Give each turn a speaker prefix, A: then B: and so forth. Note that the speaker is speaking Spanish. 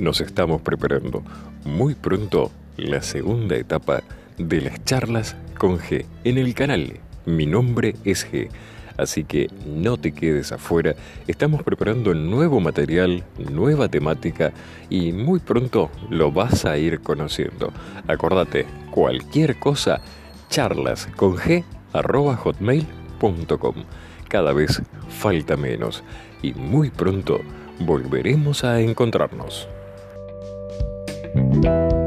A: nos estamos preparando muy pronto la segunda etapa de las charlas con G en el canal. Mi nombre es G, así que no te quedes afuera. Estamos preparando nuevo material, nueva temática y muy pronto lo vas a ir conociendo. Acordate, cualquier cosa, charlas con G hotmail.com. Cada vez falta menos y muy pronto volveremos a encontrarnos. thank you